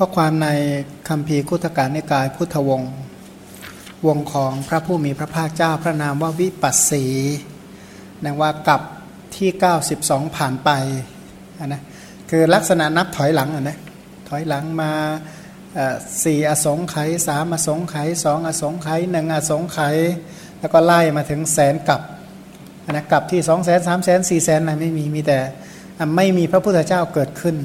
ข้อความในคำพีคุตการในกายพุทธวงศ์วงของพระผู้มีพระภาคเจ้าพระนามว่าวิปัสสีนังว่ากับที่ 92 ผ่านไปนะคือลักษณะนับถอยหลังนะถอยหลังมาสี่อสงไขยสามอสงไขยสองอสงไขยหนึ่งอสงไขยแล้วก็ไล่มาถึงแสนกับนะกับที่สองแสนสามแสนสี่แสนนะไม่มีมีแต่ไม่มีพระพุทธเจ้าเกิดขึ้น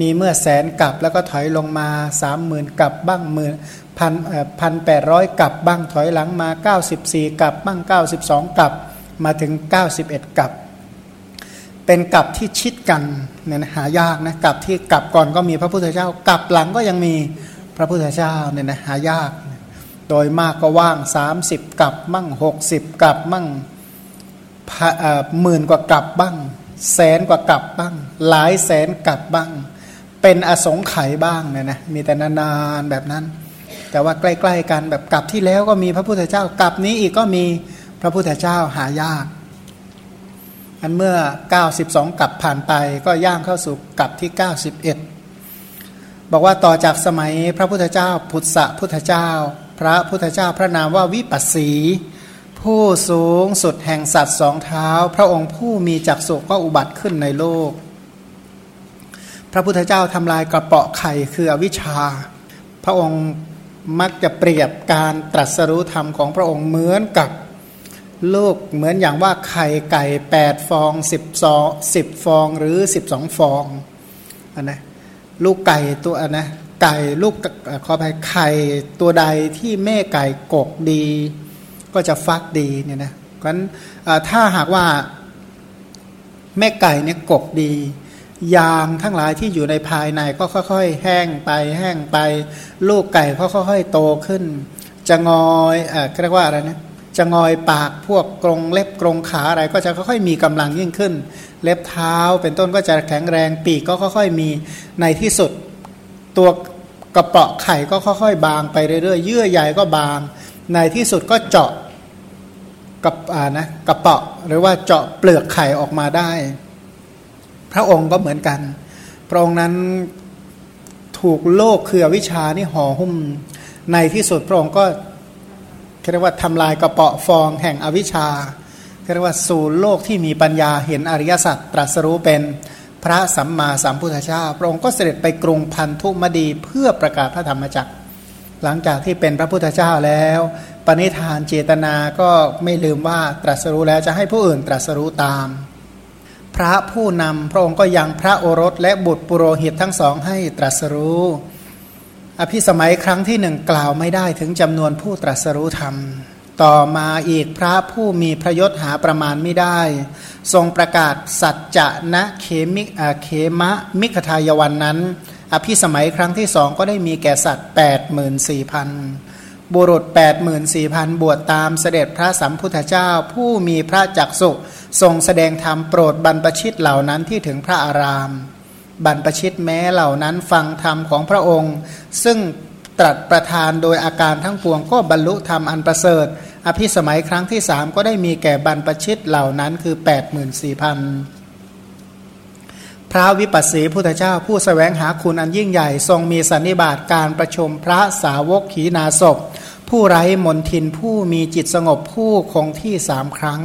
มีเมื่อแสนกับแล้วก็ถอยลงมาสามหมื่นกับบ้างหมื่นพันพันแปดร้อยกับบ้างถอยหลังมาเก้าสิบสี่กับบ้างเก้าสิบสองกับมาถึงเก้าสิบเอ็ดกับ เป็นกับที่ชิดกันเนี่ยหายากนะกับที่กับก่อนก็มีพระพุทธเจ้า กับหลังก็ยังมีพระพุทธเจ้าเนี่ยนะหายาก โดยมากก็ว่าง 30 กับมั่ง60 กับมั่งหมื่นกว่ากับบ้าง แสนกว่ากับบ้าง หลายแสนกับบ้าง เป็นอสงไขยบ้างเนี่ยนะมีแต่นานๆแบบนั้น แต่ว่าใกล้ๆกันแบบกลับที่แล้วก็มีพระพุทธเจ้ากลับนี้อีกก็มีพระพุทธเจ้าหายาก อันเมื่อ 92กลับผ่านไปก็ย่างเข้าสู่กลับที่ 91 บอกว่าต่อจากสมัยพระพุทธเจ้าพุทธะพุทธเจ้า พระพุทธเจ้าพระนามว่าวิปัสสี ผู้สูงสุดแห่งสัตว์สองเท้า พระองค์ผู้มีจักสุก็อุบัติขึ้นในโลก พระพุทธเจ้าทำลายกระเปาะไข่คืออวิชชา พระองค์มักจะเปรียบการตรัสรู้ธรรมของพระองค์เหมือนกับลูกเหมือนอย่างว่าไข่ไก่แปดฟองสิบสองสิบฟองหรือสิบสองฟองอันนะลูกไก่ตัวอันนะไก่ลูกขอไปไข่ตัวใดที่แม่ไก่กกดี ก็จะฟักดีเนี่ยนะเพราะฉะนั้นถ้าหากว่าแม่ไก่เนี่ยกบดี ยางทั้งหลายที่อยู่ในภายในก็ค่อย ๆ แห้งไปแห้งไป ลูกไก่ก็ค่อยๆโตขึ้น จะงอยเอ่อเรียกว่าอะไรนะจะงอยปากพวกกรงเล็บกรงขาอะไรก็จะค่อยๆมีกำลังยิ่งขึ้น เล็บเท้าเป็นต้นก็จะแข็งแรงปีกก็ค่อยๆมีในที่สุด ตัวกระเปาะไข่ก็ค่อยๆ บางไปเรื่อยๆเยื่อใยก็บาง ในที่สุดก็เจาะกับอ่านะกระเปาะหรือว่าเจาะเปลือกไข่ออกมาได้ พระองค์ก็เหมือนกัน พระองค์นั้นถูกโลกคือวิชานี่ห่อหุ้มในที่สุดพระองค์ก็เรียกว่าทำลายกระเปาะฟองแห่งอวิชชาเรียกว่าสู่โลกที่มีปัญญาเห็นอริยสัจตรัสรู้เป็นพระสัมมาสัมพุทธเจ้าพระองค์ก็เสด็จไปกรุงพันธุมดีเพื่อประกาศพระธรรมจักร หลังจากที่เป็นพระพุทธเจ้าแล้ว ปณิธานเจตนาก็ไม่ลืมว่าตรัสรู้แล้วจะให้ผู้อื่นตรัสรู้ตาม พระผู้นำพระองค์ก็ยังพระโอรสและบุตรปุโรหิตทั้งสองให้ตรัสรู้ อภิสมัยครั้งที่หนึ่งกล่าวไม่ได้ถึงจำนวนผู้ตรัสรู้ธรรม ต่อมาอีกพระผู้มีพระยศหาประมาณไม่ได้ ทรงประกาศสัจจะนะเขมิเขมะมิขทายวันนั้น อภิสมัยครั้งที่สองก็ได้มีแก่สัตว์ 84,000 บุรุษ 84,000 บวชตามเสด็จพระสัมพุทธเจ้าผู้มีพระจักสุ ทรงแสดงธรรมโปรดบรรพชิตเหล่านั้นที่ถึงพระอาราม บรรพชิตแม้เหล่านั้นฟังธรรมของพระองค์ ซึ่งตรัสประทานโดยอาการทั้งปวงก็บรรลุธรรมอันประเสริฐ อภิสมัยครั้งที่สามก็ได้มีแก่บรรพชิตเหล่านั้นคือ 84,000 พระวิปัสสีพุทธเจ้าผู้สแสวงหาคุณอันยิ่งใหญ่ ทรงมีสันนิบาตการประชุมพระสาวกขีนาศพผู้ไร้มนทินผู้มีจิตสงบผู้คงที่สามครั้ง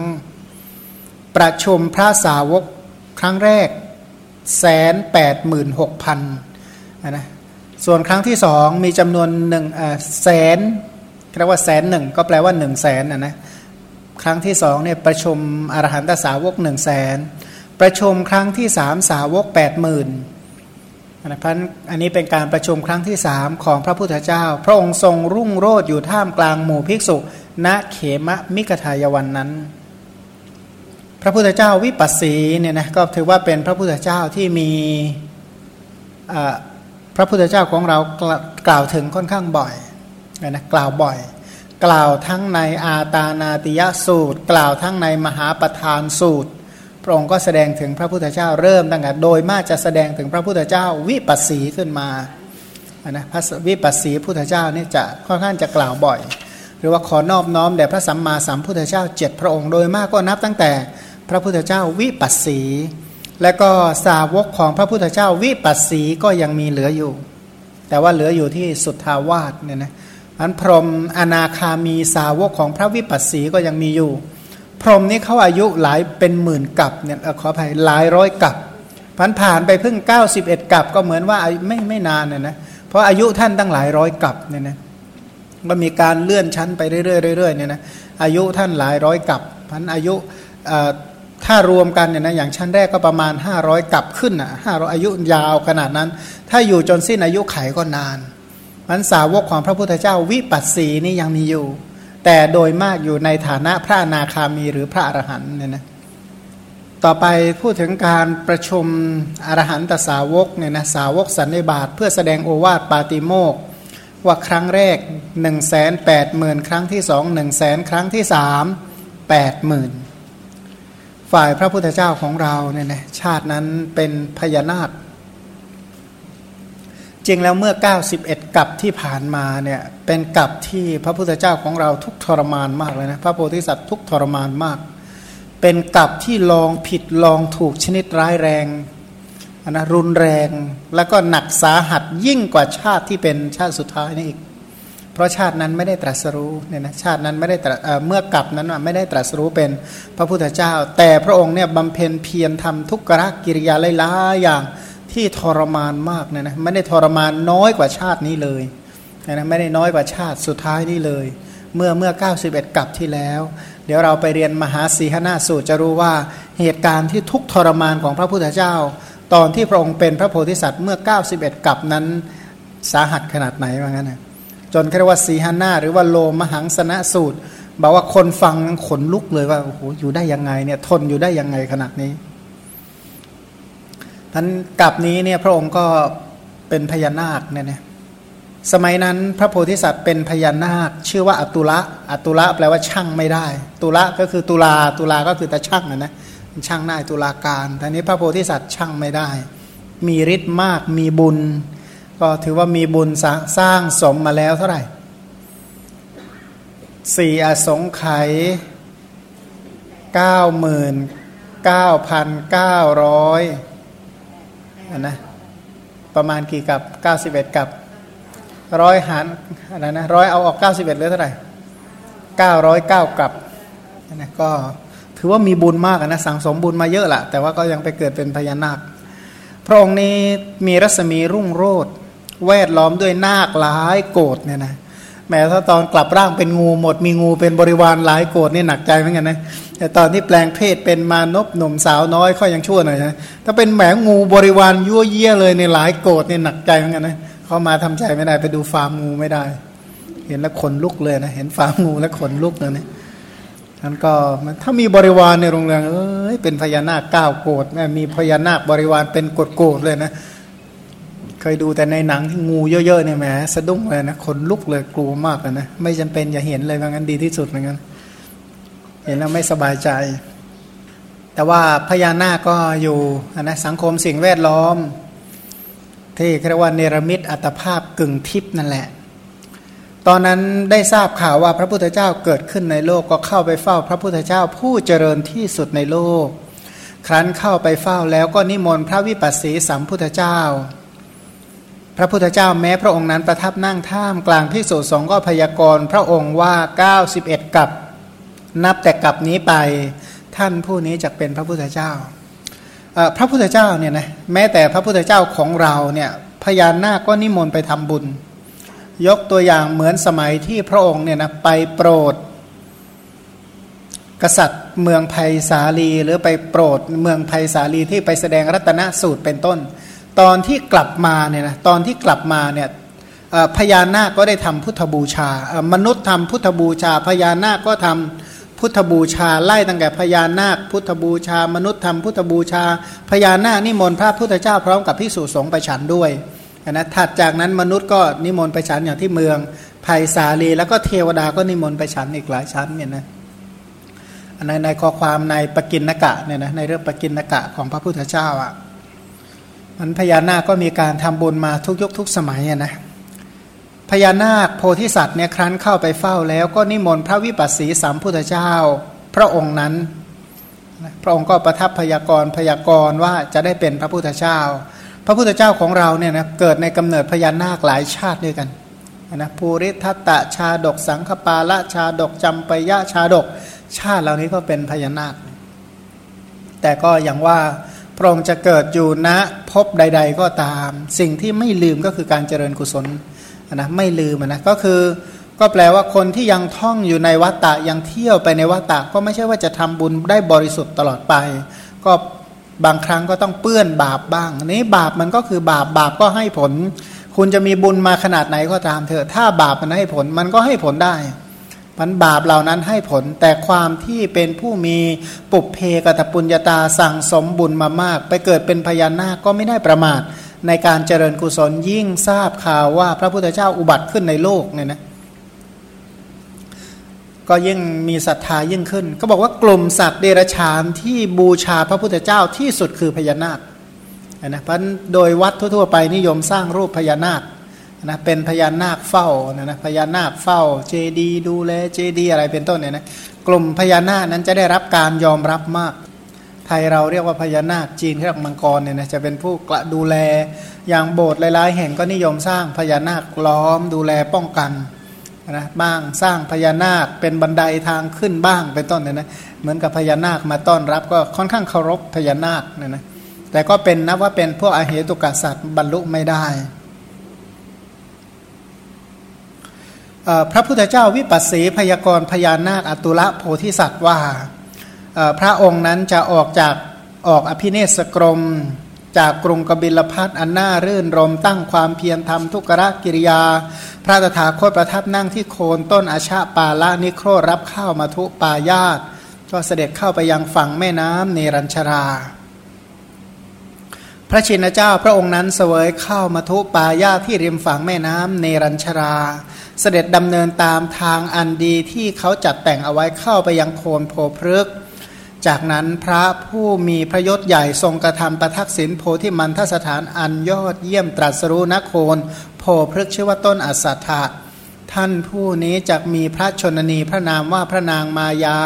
ประชุมพระสาวกครั้งแรกแสนแปดหมื่นหกพันนะส่วนครั้งที่สองมีจำนวนหนึ่งแสนเรียกว่าแสนหนึ่งก็แปลว่าหนึ่งแสนนะนะครั้งที่สองเนี่ยประชุมอรหันตสาวกหนึ่งแสนประชุมครั้งที่สามสาวกแปดหมื่นนะพันอันนี้เป็นการประชุมครั้งที่สามของพระพุทธเจ้า พระองค์ทรงรุ่งโรดอยู่ท่ามกลางหมู่ภิกษุณเขมะมิกทายวันนั้น พระพุทธเจ้าวิปัสสีเนี่ยนะก็ถือว่าเป็นพระพุทธเจ้าที่มีพระพุทธเจ้าของเรากล่าวถึงค่อนข้างบ่อยนะกล่าวบ่อย กล่าวทั้งในอาตานาติยสูตร กล่าวทั้งในมหาประธานสูตร พระองค์ก็แสดงถึงพระพุทธเจ้าเริ่มตั้งแต่โดยมากจะแสดงถึงพระพุทธเจ้าวิปัสสีขึ้นมานะพระวิปัสสีพุทธเจ้านี่จะค่อนข้างจะกล่าวบ่อย หรือว่าขอนอบน้อมแด่พระสัมมาสัมพุทธเจ้าเจ็ดพระองค์โดยมากก็นับตั้งแต่ พระพุทธเจ้าวิปัสสี และก็สาวกของพระพุทธเจ้าวิปัสสีก็ยังมีเหลืออยู่ แต่ว่าเหลืออยู่ที่สุทธาวาสเนี่ยนะอันพรหมอนาคามีสาวกของพระวิปัสสีก็ยังมีอยู่ พรหมนี้เขาอายุหลายเป็นหมื่นกับเนี่ยขออภัยหลายร้อยกับผ่านผ่านไปเพิ่ง 91 กับก็เหมือนว่าไม่ไม่นานเนี่ยนะเพราะอายุท่านตั้งหลายร้อยกับเนี่ยนะก็มีการเลื่อนชั้นไปเรื่อยๆเรื่อยๆเนี่ยนะอายุท่านหลายร้อยกับพันอายุ ถ้ารวมกันเนี่ยนะอย่างชั้นแรกก็ประมาณ 500 กับขึ้นอะห้าร้ออายุยาวขนาดนั้น ถ้าอยู่จนสิ้นอายุไขก็นานมันสาวกของพระพุทธเจ้าวิปัสสีนี่ยังมีอยู่ แต่โดยมากอยู่ในฐานะพระนาคามีหรือพระอรหันต์เนี่ยนะต่อไปพูดถึงการประชุมอรหันตสาวกเนี่ยนะสาวกสันนิบาตเพื่อแสดงโอวาทปาติโมกว่าครั้งแรก1นึ่งแสนแปดหมื่นครั้งที่สองหนึ่งแสนครั้งที่สามแปดหมื่น ฝ่ายพระพุทธเจ้าของเราเนี่ยนะชาตินั้นเป็นพญานาค จริงแล้วเมื่อ 91กับที่ผ่านมาเนี่ยเป็นกับที่พระพุทธเจ้าของเราทุกทรมานมากเลยนะพระโพธิสัตว์ทุกทรมานมาก เป็นกับที่ลองผิดลองถูกชนิดร้ายแรงนะรุนแรงแล้วก็หนักสาหัสยิ่งกว่าชาติที่เป็นชาติสุดท้ายนี่อีก เพราะชาตินั้นไม่ได้ตรัสรู้เนี่ยนะชาตินั้นไม่ได้เมื่อกลับนั้นไม่ได้ตรัสรู้เป็นพระพุทธเจ้า แต่พระองค์เนี่ยบำเพ็ญเพียรทำทุกขกิริยาหลายๆอย่างที่ทรมานมากเนี่ยนะไม่ได้ทรมานน้อยกว่าชาตินี้เลยนะไม่ได้น้อยกว่าชาติสุดท้ายนี้เลย เมื่อเมื่อ 91กลับที่แล้ว เดี๋ยวเราไปเรียนมหาสีหนาสูตรจะรู้ว่าเหตุการณ์ที่ทุกทรมานของพระพุทธเจ้า ตอนที่พระองค์เป็นพระโพธิสัตว์เมื่อ 91กลับนั้นสาหัสขนาดไหนว่างั้นนะ นเรียกว่าสีหนาหรือว่าโลมหังสนะสูตรบอกว่าคนฟังขนลุกเลยว่าโอ้โหอยู่ได้ยังไงเนี่ยทนอยู่ได้ยังไงขนาดนี้ท่านกับนี้เนี่ยพระองค์ก็เป็นพญานาคเนี่ยนะสมัยนั้นพระโพธิสัตว์เป็นพญานาค ชื่อว่าอตุละอตุละแปลว่าช่างไม่ได้ ตุละก็คือตุลาตุลาก็คือตาช่างนะนะช่างได้ตุลาการแต่นี้พระโพธิสัตว์ช่างไม่ได้ มีฤทธิ์มากมีบุญ ก็ถือว่ามีบุญสร้างสมมาแล้วเท่าไหร่สี่อสงไขยเก้าหมื่นเก้าพันเก้าร้อยนะประมาณกี่กับเก้าสิบเอ็ดกับร้อยหารอะไรนะร้อยเอาออกเก้าสิบเอ็ดเหลือเท่าไหร่เก้าร้อยเก้ากับนะก็ถือว่ามีบุญมากนะสังสมบุญมาเยอะแหละแต่ว่าก็ยังไปเกิดเป็นพญานาคพระองค์นี้มีรัศมีรุ่งโรด แวดล้อมด้วยนาคหลายโกดเนี่ยนะแม้ถ้าตอนกลับร่างเป็นงูหมด มีงูเป็นบริวารหลายโกดนี่หนักใจเหมือนกันนะแต่ตอนที่แปลงเพศเป็นมานพหนุ่มสาวน้อยค่อยยังชั่วหน่อยนะถ้าเป็นแหมงูบริวารยั่วเยี่ยเลยในหลายโกดนี่หนักใจเหมือนกันนะเขามาทำใจไม่ได้ไปดูฟาร์มงูไม่ได้ เห็นแล้วขนลุกเลยนะเห็นฟาร์มงูแล้วขนลุกเลยนะนั้นก็ถ้ามีบริวารในโรงเรียนเอ้ยเป็นพญานาคเก้าโกดแม่มีพญานาคบริวารเป็นโกดโกดเลยนะ เคยดูแต่ในหนังที่งูเยอะๆเนี่ยแหมสะดุ้งเลยนะขนลุกเลยกลัวมากเลยนะไม่จำเป็นอย่าเห็นเลยว่างั้นดีที่สุดเหมือนกันเห็นแล้วไม่สบายใจ แต่ว่าพญานาคก็อยู่นะสังคมสิ่งแวดล้อม ที่เรียกว่าเนรมิตอัตภาพกึ่งทิพนั่นแหละ ตอนนั้นได้ทราบข่าวว่าพระพุทธเจ้าเกิดขึ้นในโลกก็เข้าไปเฝ้า พระพุทธเจ้าผู้เจริญที่สุดในโลก ครั้นเข้าไปเฝ้าแล้วก็นิมนต์พระวิปัสสีสัมพุทธเจ้า พระพุทธเจ้าแม้พระองค์นั้นประทับนั่งท่ามกลางพิสุสงก็พยากรณ์พระองค์ว่า 91 กับ นับแต่กับนี้ไปท่านผู้นี้จะเป็นพระพุทธเจ้า พระพุทธเจ้าเนี่ยนะแม้แต่พระพุทธเจ้าของเราเนี่ยพญานาคก็นิมนต์ไปทำบุญ ยกตัวอย่างเหมือนสมัยที่พระองค์เนี่ยนะไปโปรด กษัตริย์เมืองไผ่สาลีหรือไปโปรดเมืองไผ่สาลีที่ไปแสดงรัตนสูตรเป็นต้น ตอนที่กลับมาเนี่ยนะตอนที่กลับมาเนี่ยพญานาคก็ได้ทำพุทธบูชามนุษย์ทำพุทธบูชา พญานาคก็ทำพุทธบูชาไล่ตั้งแต่พญานาค พุทธบูชา มนุษย์ทำพุทธบูชา พญานาคนิมนต์พระพุทธเจ้าพร้อมกับพิสุสงฆ์ไปฉันด้วยนะถัดจากนั้นมนุษย์ก็นิมนต์ไปฉันอย่างที่เมืองไผ่สาลี แล้วก็เทวดาก็นิมนต์ไปฉันอีกหลายชั้นเนี่ยนะในในข้อความในปกินนกะเนี่ยนะในเรื่องปกินนกะของพระพุทธเจ้าอะ มันพญานาคก็มีการทำบุญมาทุกยุคทุกสมัยนะพญานาคโพธิสัตว์เนี่ยครั้นเข้าไปเฝ้าแล้วก็นิมนต์พระวิปัสสีสามพุทธเจ้า พระองค์นั้น พระองค์ก็ประทับพยากรพยากรว่าจะได้เป็นพระพุทธเจ้า พระพุทธเจ้าของเราเนี่ยนะเกิดในกำเนิดพญานาคหลายชาติด้วยกันนะภูริทัตตะชาดกสังคปาละชาดกจำปยะชาดก ชาติเหล่านี้ก็เป็นพญานาค แต่ก็อย่างว่า พระองค์จะเกิดอยู่ณพบใด ๆ ก็ตาม สิ่งที่ไม่ลืมก็คือการเจริญกุศลนะไม่ลืมนะก็คือ ก็แปลว่าคนที่ยังท่องอยู่ในวัฏฏะยังเที่ยวไปในวัฏฏะก็ไม่ใช่ว่าจะทำบุญได้บริสุทธิ์ตลอดไป ก็บางครั้งก็ต้องเปื้อนบาปบ้างนนี้บาปมันก็คือบาปบาปก็ให้ผล คุณจะมีบุญมาขนาดไหนก็ตามเถอะถ้าบาปมันให้ผลมันก็ให้ผลได้ มันบาปเหล่านั้นให้ผลแต่ความที่เป็นผู้มีปุเพกตปุญญาตาสั่งสมบุญมามาก ไปเกิดเป็นพญานาคก็ไม่ได้ประมาท ในการเจริญกุศลยิ่งทราบข่าวว่าพระพุทธเจ้าอุบัติขึ้นในโลกเนี่ยนะก็ยิ่งมีศรัทธายิ่งขึ้น ก็บอกว่ากลุ่มสัตว์เดรัจฉานที่บูชาพระพุทธเจ้าที่สุดคือพญานาคนะเพราะโดยวัดทั่วๆไปนิยมสร้างรูปพญานาค นะเป็นพญานาคเฝ้านะนะพญานาคเฝ้าเจดีดูแลเจดีอะไรเป็นต้นเนี่ยนะกลุ่มพญานาคนั้นจะได้รับการยอมรับมาก ไทยเราเรียกว่าพญานาคจีนเรียกมังกรเนี่ยนะจะเป็นผู้กระดูแลอย่างโบสถ์หลายๆ แห่งก็นิยมสร้างพญานาคล้อมดูแลป้องกันนะบ้างสร้างพญานาคเป็นบันไดทางขึ้นบ้างเป็นต้นเนี่ยนะเหมือนกับพญานาคมาต้อนรับก็ค่อนข้างเคารพพญานาคเนี่ยนะแต่ก็เป็นนับว่าเป็นพวกอาเหตุกะสัตว์บรรลุไม่ได้ พระพุทธเจ้าวิปัสสีพยากรพญานาคอตุละโพธิสัตว์ว่าพระองค์นั้นจะออกจากออกอภิเนศกรม จากกรุงกบิลพัทอันน่ารื่นรมตั้งความเพียรทำทุกรกิริยา พระตถาคตประทับนั่งที่โคนต้นอาชาปาละนิโครรับข้าวมาทุปายาตก็เสด็จเข้าไปยังฝั่งแม่น้ำเนรัญชรา พระชินเจ้าพระองค์นั้นเสวยข้าวมาทุปายาที่ริมฝั่งแม่น้ำเนรัญชรา เสด็จดำเนินตามทางอันดีที่เขาจัดแต่งเอาไว้เข้าไปยังโคนโพพฤกจากนั้นพระผู้มีพระยศใหญ่ทรงกระทำประทักษิณโพธิมันทสถานอันยอดเยี่ยมตรัสรู้นโคน โพพฤกชื่อว่าต้นอัสสัทธะท่านผู้นี้จะมีพระชนนีพระนามว่าพระนางมายา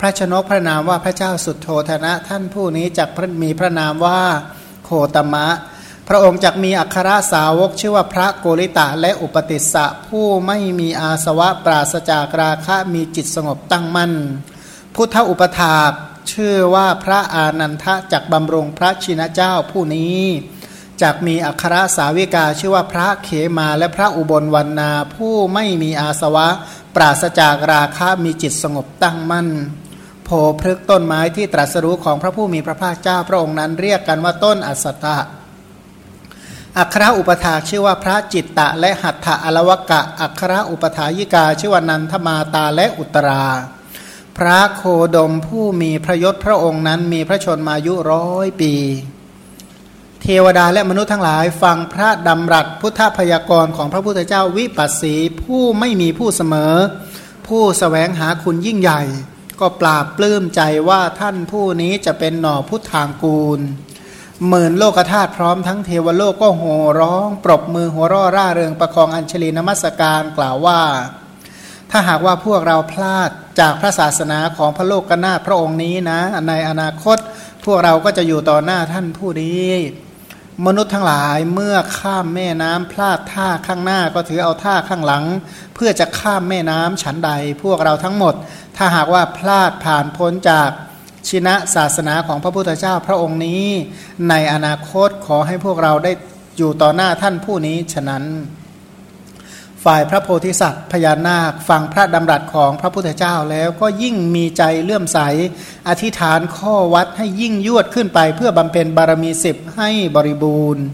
พระชนกพระนามว่าพระเจ้าสุดโทธนะ ท่านผู้นี้จะมีพระนามว่าโคตมะ พระองค์จักมีอัครสาวกชื่อว่าพระโกริตะและอุปติสสะผู้ไม่มีอาสวะปราศจากราคะมีจิตสงบตั้งมั่น พุทธอุปถาชื่อว่าพระอานันทะจักบำรงพระชินเจ้าผู้นี้จักมีอัครสาวิกาชื่อว่าพระเขมาและพระอุบลวันนาผู้ไม่มีอาสวะ ปราศจากราคะมีจิตสงบตั้งมั่นโพพฤกต้นไม้ที่ตรัสรู้ของพระผู้มีพระภาคเจ้าพระองค์นั้นเรียกกันว่าต้นอัสสตะ อัครอุปถาชื่อว่าพระจิตตะและหัตถะอลวกะ อัครอุปถายิกาชื่อว่านันทมาตาและอุตรา พระโคดมผู้มีพระยศพระองค์นั้นมีพระชนมายุร้อยปี เทวดาและมนุษย์ทั้งหลายฟังพระดำรัสพุทธพยากรของพระพุทธเจ้าวิปัสสีผู้ไม่มีผู้เสมอ ผู้สแสวงหาคุณยิ่งใหญ่ ก็ปราบปลื้มใจว่าท่านผู้นี้จะเป็นหน่อพุทธางกูล หมื่นโลกธาตุพร้อมทั้งเทวโลกก็โห่ร้อง ปรบมือหัวร่อร่าเริงประคองอัญชลีนมัสการกล่าวว่า ถ้าหากว่าพวกเราพลาดจากพระศาสนาของพระโลกกนาพระองค์นี้นะ ในอนาคตพวกเราก็จะอยู่ต่อหน้าท่านผู้นี้มนุษย์ทั้งหลายเมื่อข้ามแม่น้ำพลาดท่าข้างหน้าก็ถือเอาท่าข้างหลัง เพื่อจะข้ามแม่น้ำฉันใด พวกเราทั้งหมด ถ้าหากว่าพลาดผ่านพ้นจาก ชินะศาสนาของพระพุทธเจ้าพระองค์นี้ ในอนาคตขอให้พวกเราได้อยู่ต่อหน้าท่านผู้นี้ฉะนั้น ฝ่ายพระโพธิสัตว์พญานาคฟังพระดำรัสของพระพุทธเจ้าแล้วก็ยิ่งมีใจเลื่อมใส อธิษฐานข้อวัดให้ยิ่งยวดขึ้นไปเพื่อบำเพ็ญบารมีสิบให้บริบูรณ์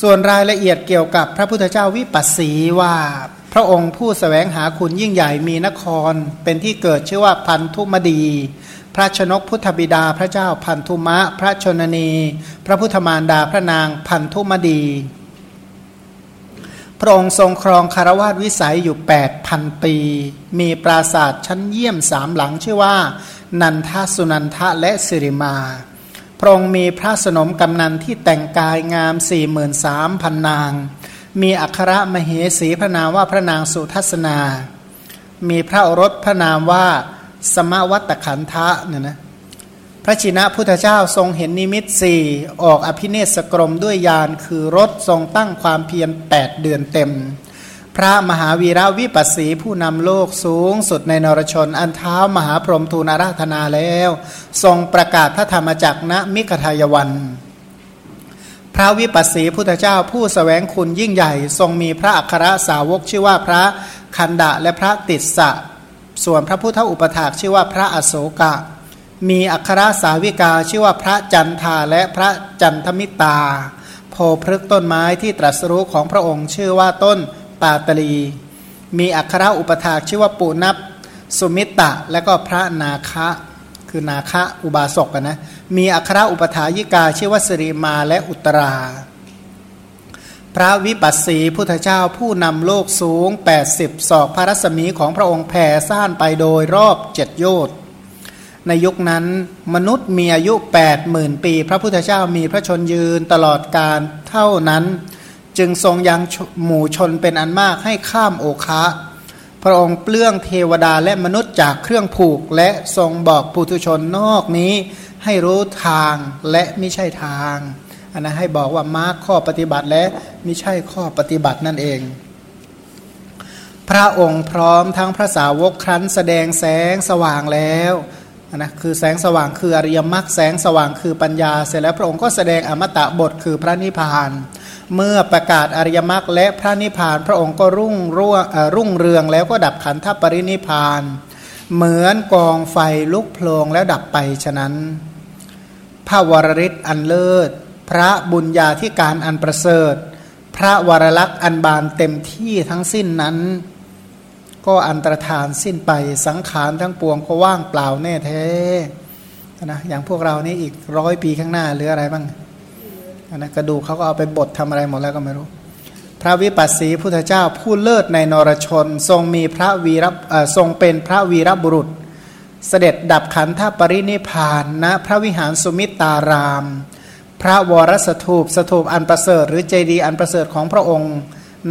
ส่วนรายละเอียดเกี่ยวกับพระพุทธเจ้าวิปัสสีว่าพระองค์ผู้สแสวงหาคุณยิ่งใหญ่มีนคร เป็นที่เกิดชื่อว่าพันธุมดี พระชนกพุทธบิดาพระเจ้าพันธุมะ พระชนนี พระพุทธมารดาพระนางพันธุมดี พระองค์ทรงครองคารวาสวิสัยอยู่8พันปี มีปราสาทชั้นเยี่ยมสามหลังชื่อว่า นันทสุนันทะและสิริมา พระองค์มีพระสนมกำนันที่แต่งกายงามสี่หมื่นสามพันนาง มีอัครมเหสีพระนามว่าพระนางสุทัศนา มีพระโอรสพระนามว่า สมวัตขันทะเนี่ยนะพระชินะพุทธเจ้าทรงเห็นนิมิตสี่ออกอภิเนศกรมด้วยยานคือรถทรงตั้งความเพียรแปดเดือนเต็ม พระมหาวีระวิปัสสีผู้นำโลกสูงสุดในนรชน อันเท้ามหาพรหมทูลอาราธนาแล้ว ทรงประกาศพระธรรมจักรณมิกทายวัน พระวิปัสสีพุทธเจ้าผู้สแสวงคุณยิ่งใหญ่ ทรงมีพระอัครสาวกชื่อว่าพระคันดะและพระติสสะ ส่วนพระพุทธอุปถากชื่อว่าพระอโศกะ มีอัครสาวิกาชื่อว่าพระจันทาและพระจันทมิตา โพพฤกต้นไม้ที่ตรัสรู้ของพระองค์ชื่อว่าต้นปาตลี มีอัครอุปถากชื่อว่าปุนับสุมิตะและก็พระนาคะ คือนาคะอุบาสกนะ มีอัครอุปถายิกาชื่อว่าสิริมาและอุตรา พระวิปัสสีพุทธเจ้าผู้นำโลกสูง 80 ศอกพระรัศมีของพระองค์แผ่ซ่านไปโดยรอบเจ็ดโยชน์ในยุคนั้นมนุษย์มีอายุ 80,000 ปี พระพุทธเจ้ามีพระชนยืนตลอดการเท่านั้น จึงทรงยังหมู่ชนเป็นอันมากให้ข้ามโอคะ พระองค์เปลื้องเทวดาและมนุษย์จากเครื่องผูกและทรงบอกปุถุชนนอกนี้ให้รู้ทางและไม่ใช่ทาง อันนั้นให้บอกว่ามาร์คข้อปฏิบัติและไม่ใช่ข้อปฏิบัตินั่นเอง พระองค์พร้อมทั้งพระสาวกครั้นแสดงแสงสว่างแล้วนะคือแสงสว่างคืออริยมรรคแสงสว่างคือปัญญา เสร็จแล้วพระองค์ก็แสดงอมตะบทคือพระนิพพาน เมื่อประกาศอริยมรรคและพระนิพพาน พระองค์ก็รุ่งรุ่งรุ่งเรืองแล้วก็ดับขันธปรินิพพาน เหมือนกองไฟลุกโพลงแล้วดับไปฉะนั้นพระวรริศอันเลิศ พระบุญญาธิการอันประเสริฐ พระวรลักษณ์อันบานเต็มที่ทั้งสิ้นนั้น ก็อันตรธานสิ้นไปสังขารทั้งปวงก็ว่างเปล่าแน่แท้นะอย่างพวกเรานี่อีกร้อยปีข้างหน้าหรืออะไรบ้างนะกระดูกเขาก็เอาไปบดทำอะไรหมดแล้วก็ไม่รู้ พระวิปัสสีพุทธเจ้าผู้เลิศในนรชน ทรงมีพระวีรทรงเป็นพระวีรบุรุษ เสด็จดับขันธปรินิพานณนะพระวิหารสุมิตาราม พระวรสถูปสถูปอันประเสริฐ หรือเจดีย์อันประเสริฐของพระองค์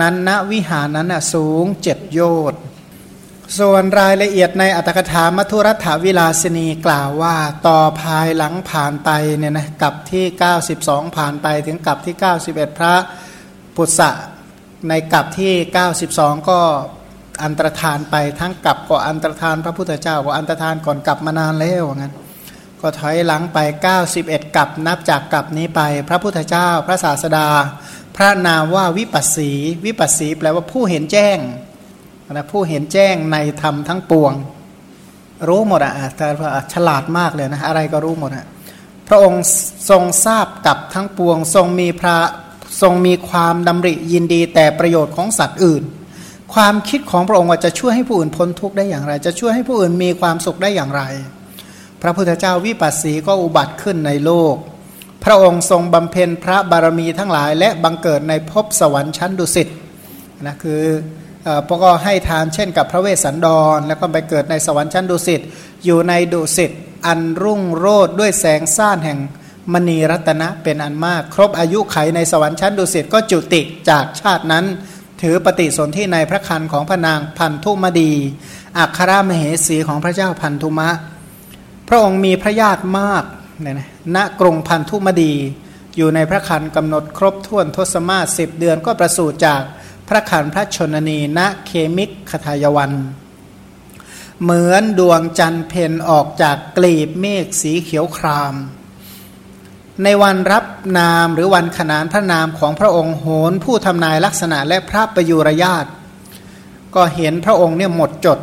นั้นณวิหารนั้นสูงเจ็ดโยชน์ส่วนรายละเอียดในอัตถกถามัทุรัฐวิลาสนีกล่าวว่าต่อภายหลังผ่านไปเนี่ยนะกับที่ 92 ผ่านไปถึงกับที่ 91 พระปุษะในกับที่ 92 ก็อันตรธานไปทั้งกับก็อันตรธานพระพุทธเจ้าก็อันตรธานก่อนกลับมานานแล้วงั้น ก็ถอยหลังไป 91 กับนับจากกับนี้ไป พระพุทธเจ้าพระศาสดา พระนามว่าวิปัสสี วิปัสสีแปลว่าผู้เห็นแจ้งนะผู้เห็นแจ้งในธรรมทั้งปวง รู้หมดอะแต่ฉลาดมากเลยนะอะไรก็รู้หมดอะพระองค์ทรงทราบกับทั้งปวง ทรงมีพระทรงมีความดำริยินดีแต่ประโยชน์ของสัตว์อื่น ความคิดของพระองค์ว่าจะช่วยให้ผู้อื่นพ้นทุกข์ได้อย่างไร จะช่วยให้ผู้อื่นมีความสุขได้อย่างไร พระพุทธเจ้าวิปัสสีก็อุบัติขึ้นในโลก พระองค์ทรงบำเพ็ญพระบารมีทั้งหลาย และบังเกิดในภพสวรรค์ชั้นดุสิตนะคือพระก็ให้ทานเช่นกับพระเวสสันดร แล้วก็ไปเกิดในสวรรค์ชั้นดุสิตอยู่ในดุสิตอันรุ่งโรดด้วยแสงซ่านแห่งมณีรัตนะเป็นอันมาก ครบอายุไขในสวรรค์ชั้นดุสิตก็จุติจากชาตินั้น ถือปฏิสนธิในพระคันของพระนางพันธุมดี อัครมเหสีของพระเจ้าพันธุมะ ระองค์มีพระญาติมากเนี่ยนะณกรุงพันธุมดี อยู่ในพระคันกำหนดครบถ้วนทศมาสิบเดือนก็ประสูติจากพระคันพระชนนีณเคมิกคทายวัน เหมือนดวงจันทร์เพนออกจากกลีบเมฆสีเขียวคราม ในวันรับนามหรือวันขนานพระนามของพระองค์โหนผู้ทำนายลักษณะและพระประยุรญาตก็เห็นพระองค์เนี่ยหมดจด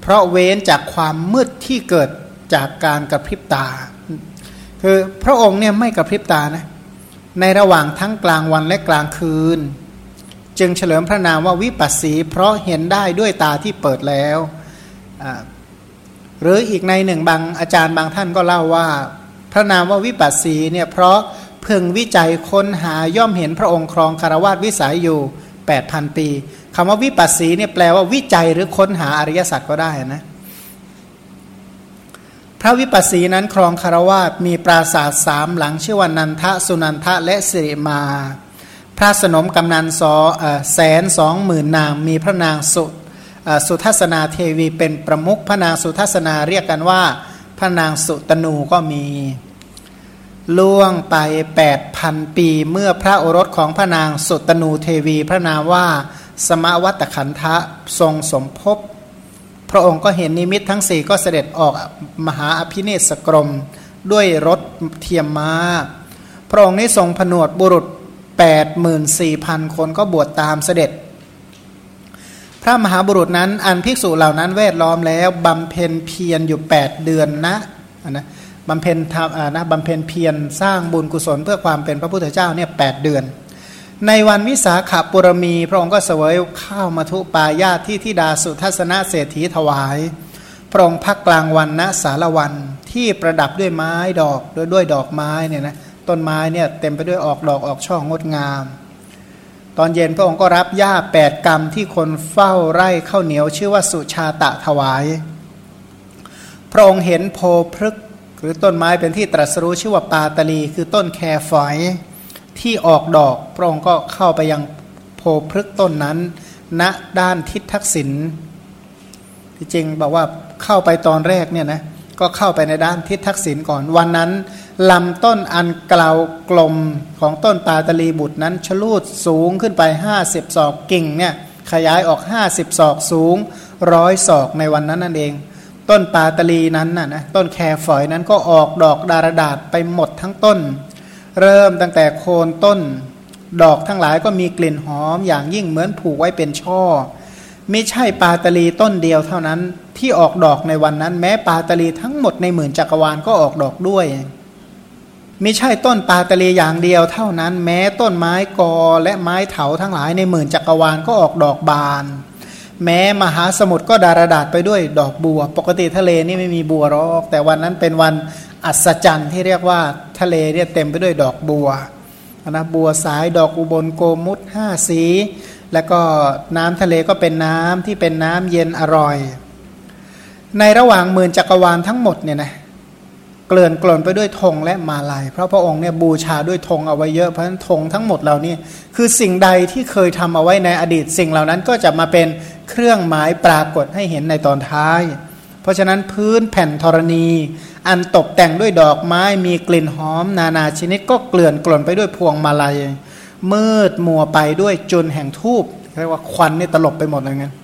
เพราะเว้นจากความมืดที่เกิด จากการกระพริบตา คือพระองค์เนี่ยไม่กระพริบตานะในระหว่างทั้งกลางวันและกลางคืน จึงเฉลิมพระนามว่าวิปัสสี เพราะเห็นได้ด้วยตาที่เปิดแล้วหรืออีกในหนึ่งบางอาจารย์บางท่านก็เล่าว่า พระนามว่าวิปัสสีเนี่ยเพราะเพึงวิจัยค้นหาย่อมเห็นพระองค์ครองคารวาสวิสัยอยู่ 8,000 ปีคำว่าวิปัสสีเนี่ยแปลว่าวิจัยหรือค้นหาอริยสัจก็ได้นะ พระวิปัสสีนั้นครองคารวาสมีปราสาทสามหลังชื่อว่านันทะสุนันทะและสิริมา พระสนมกำนันสอแสนสองหมื่นนางมีพระนางสุสุทัศนาเทวีเป็นประมุขพระนางสุทัศนาเรียกกันว่า พระนางสุตนูก็มี ล่วงไป8,000ปีเมื่อพระโอรสของพระนางสุตนูเทวี พระนามว่าสมวัตขันธะทรงสมภพ พระองค์ก็เห็นนิมิตทั้งสี่ก็เสด็จออกมหาอภินิสกรม ด้วยรถเทียมมา้า พระองค์นี้ทรงผนวดบุรุษ 84,000 คนก็บวชตามเสด็จ พระมหาบุรุษนั้นอันภิกษุเหล่านั้นแวดล้อมแล้วบำเพ็ญเพียรอยู่ 8 เดือนนะนะบำเพ็ญทำนะบำเพ็ญเพียรสร้างบุญกุศลเพื่อความเป็นพระพุทธเจ้าเนี่ยแเดือน ในวันวิสาขาปุรมีพระองค์ก็เสวยข้าวมาทุปายาที่ทิดาสุทัศนเศรษฐีถวาย พระองค์พักกลางวันณสารวันที่ประดับด้วยไม้ดอกด้วยด้วยดอกไม้เนี่ยนะต้นไม้เนี่ยเต็มไปด้วยออกดอกออกช่องงดงาม ตอนเย็นพระองค์ก็รับหญ้าแปดกรรมที่คนเฝ้าไร่ข้าวเหนียวชื่อว่าสุชาตะถวาย พระองค์เห็นโพพฤกหรือต้นไม้เป็นที่ตรัสรู้ชื่อว่าปาตลีคือต้นแครฝอย ที่ออกดอกพระองค์ก็เข้าไปยังโพพฤกต้นนั้น ณด้านทิศทักษิณที่จริงบอกว่าเข้าไปตอนแรกเนี่ยนะก็เข้าไปในด้านทิศทักษิณก่อนวันนั้นลำต้นอันกล่าวกลมของต้นปาตลีบุตรนั้นชลูดสูงขึ้นไป 50 ศอกกิ่งเนี่ยขยายออก 50 ศอกสูงร้อยศอกในวันนั้นนั่นเอง ต้นปาตลีนั้นน่ะนะต้นแครฝอยนั้นก็ออกดอกดารดาษไปหมดทั้งต้น เริ่มตั้งแต่โคนต้น ดอกทั้งหลายก็มีกลิ่นหอมอย่างยิ่งเหมือนผูกไว้เป็นช่อ ไม่ใช่ปาตลีต้นเดียวเท่านั้นที่ออกดอกในวันนั้น แม้ปาตลีทั้งหมดในหมื่นจักรวาลก็ออกดอกด้วยไม่ใช่ต้นปาตลีอย่างเดียวเท่านั้น แม้ต้นไม้กอและไม้เถาทั้งหลายในหมื่นจักรวาลก็ออกดอกบาน แม้มหาสมุทรก็ดารดาษไปด้วยดอกบัว ปกติทะเลนี่ไม่มีบัวหรอก แต่วันนั้นเป็นวัน อัศจรรย์ที่เรียกว่าทะเลเนี่ยเต็มไปด้วยดอกบัวนะบัวสายดอกอุบลโกมุตห้าสี แล้วก็น้ำทะเลก็เป็นน้ำที่เป็นน้ำเย็นอร่อย ในระหว่างหมื่นจักรวาลทั้งหมดเนี่ยนะเกลื่อนกล่นไปด้วยธงและมาลาย เพราะพระองค์เนี่ยบูชาด้วยธงเอาไว้เยอะเพราะฉะนั้นธงทั้งหมดเหล่านี้คือสิ่งใดที่เคยทำเอาไว้ในอดีตสิ่งเหล่านั้นก็จะมาเป็นเครื่องหมายปรากฏให้เห็นในตอนท้าย เพราะฉะนั้นพื้นแผ่นธรณี อันตกแต่งด้วยดอกไม้มีกลิ่นหอม นานาชนิดก็เกลื่อนกล่นไปด้วยพวงมาลัยมืดมัวไปด้วยจุนแห่งทูบเรียกว่าควันนี่ตลบไปหมดเลยงั้น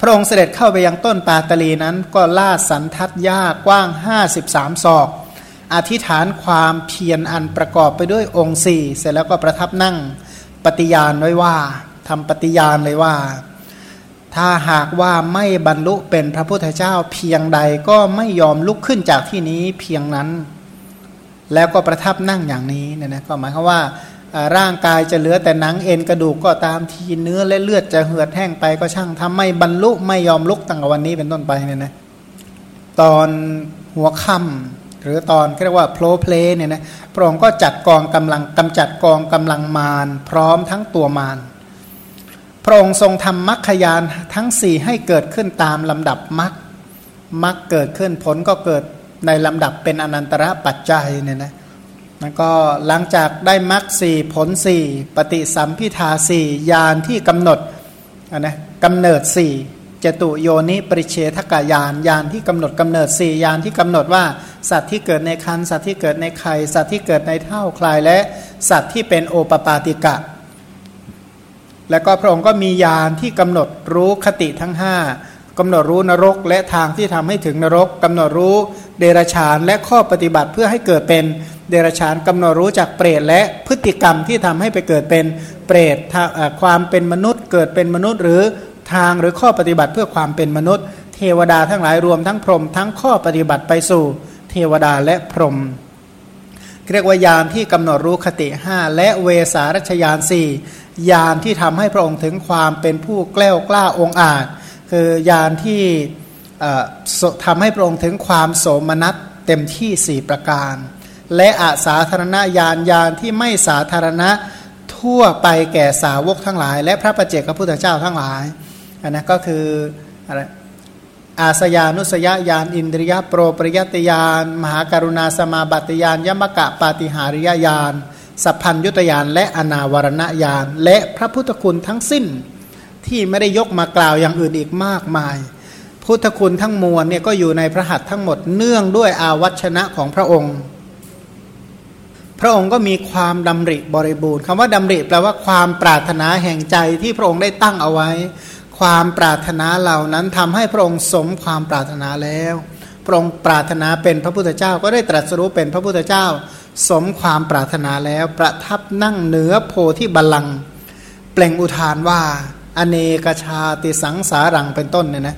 พระองค์เสด็จเข้าไปยังต้นปาตลีนั้นก็ล่าสันทัดหญ้ากว้าง 53 ศอก อธิษฐานความเพียรอันประกอบไปด้วยองค์สี่เสร็จแล้วก็ประทับนั่งปฏิญาณไว้ว่าทำปฏิญาณเลยว่า ถ้าหากว่าไม่บรรลุเป็นพระพุทธเจ้าเพียงใดก็ไม่ยอมลุกขึ้นจากที่นี้เพียงนั้น แล้วก็ประทับนั่งอย่างนี้เนี่ยนะก็หมายความว่าร่างกายจะเหลือแต่หนังเอ็นกระดูกก็ตามทีเนื้อและเลือดจะเหือดแห้งไปก็ช่างทำไม่บรรลุไม่ยอมลุกตั้งแต่วันนี้เป็นต้นไปเนี่ยนะตอนหัวค่ำหรือตอนเรียกว่าโพลเพลเนี่ยนะพระองค์ก็จัดกองกำลังกำจัดกองกำลังมารพร้อมทั้งตัวมาร พระองค์ทรงทำมรรคยานทั้งสี่ให้เกิดขึ้นตามลำดับมรรคมรรคเกิดขึ้นผลก็เกิดในลำดับเป็นอนันตระปัจจัยเนี่ยนะมันก็หลังจากได้มรรคสี่ผลสี่ปฏิสัมพิทาสี่ยานที่กำหนดนะกำเนิดสี่จตุโยนิปริเชทกายานยานที่กำหนดกำเนิดสี่ยานที่กำหนดว่าสัตว์ที่เกิดในคันสัตว์ที่เกิดในไข่สัตว์ที่เกิดในเท่าคลายและสัตว์ที่เป็นโอปปาติกะ แล้วก็พระองค์ก็มียานที่กำหนดรู้คติทั้งห้ากำหนดรู้นรกและทางที่ทำให้ถึงนรกกำหนดรู้เดรชานและข้อปฏิบัติเพื่อให้เกิดเป็นเดรชานกำหนดรู้จากเปรตและพฤติกรรมที่ทำให้ไปเกิดเป็นเปรตความเป็นมนุษย์ เกิดเป็นมนุษย์ หรือทางหรือข้อปฏิบัติเพื่อความเป็นมนุษย์ เทวดาทั้งหลายรวมทั้งพรหมทั้งข้อปฏิบัติไปสู่ เทวดาและพรหม เรียกว่ายานที่กำหนดรู้คติห้าและเวสารัชยานสี่ยานที่ทำให้พระองค์ถึงความเป็นผู้แกล้วกล้าองอาจ คือยานที่ทำให้พระองค์ถึงความโสมนัสเต็มที่สี่ประการ และอาสาธารณญาณญาณที่ไม่สาธารณะทั่วไปแก่สาวกทั้งหลาย และพระประเจกพระพุทธเจ้าทั้งหลายอันนั้นก็คืออะไร อาสยานุสยญาณอินทรียโปรปริยติญาณมหาการุณาสมาบัติญาณยมกะปาติหาริยญาณสัพพัญยุตยานและอนาวรณญาณและพระพุทธคุณทั้งสิ้นที่ไม่ได้ยกมากล่าวอย่างอื่นอีกมากมาย พุทธคุณทั้งมวลเนี่ยก็อยู่ในพระหัตถ์ทั้งหมดเนื่องด้วยอาวัชนะของพระองค์ พระองค์ก็มีความดำริบริบูรณ์คำว่าดำริแปลว่าความปรารถนาแห่งใจที่พระองค์ได้ตั้งเอาไว้ ความปรารถนาเหล่านั้นทำให้พระองค์สมความปรารถนาแล้ว พระองค์ปรารถนาเป็นพระพุทธเจ้าก็ได้ตรัสรู้เป็นพระพุทธเจ้า สมความปรารถนาแล้ว ประทับนั่งเหนือโพธิบัลลังก์เปล่งอุทานว่า อเนกชาติสังสารังเป็นต้นเนี่ยนะ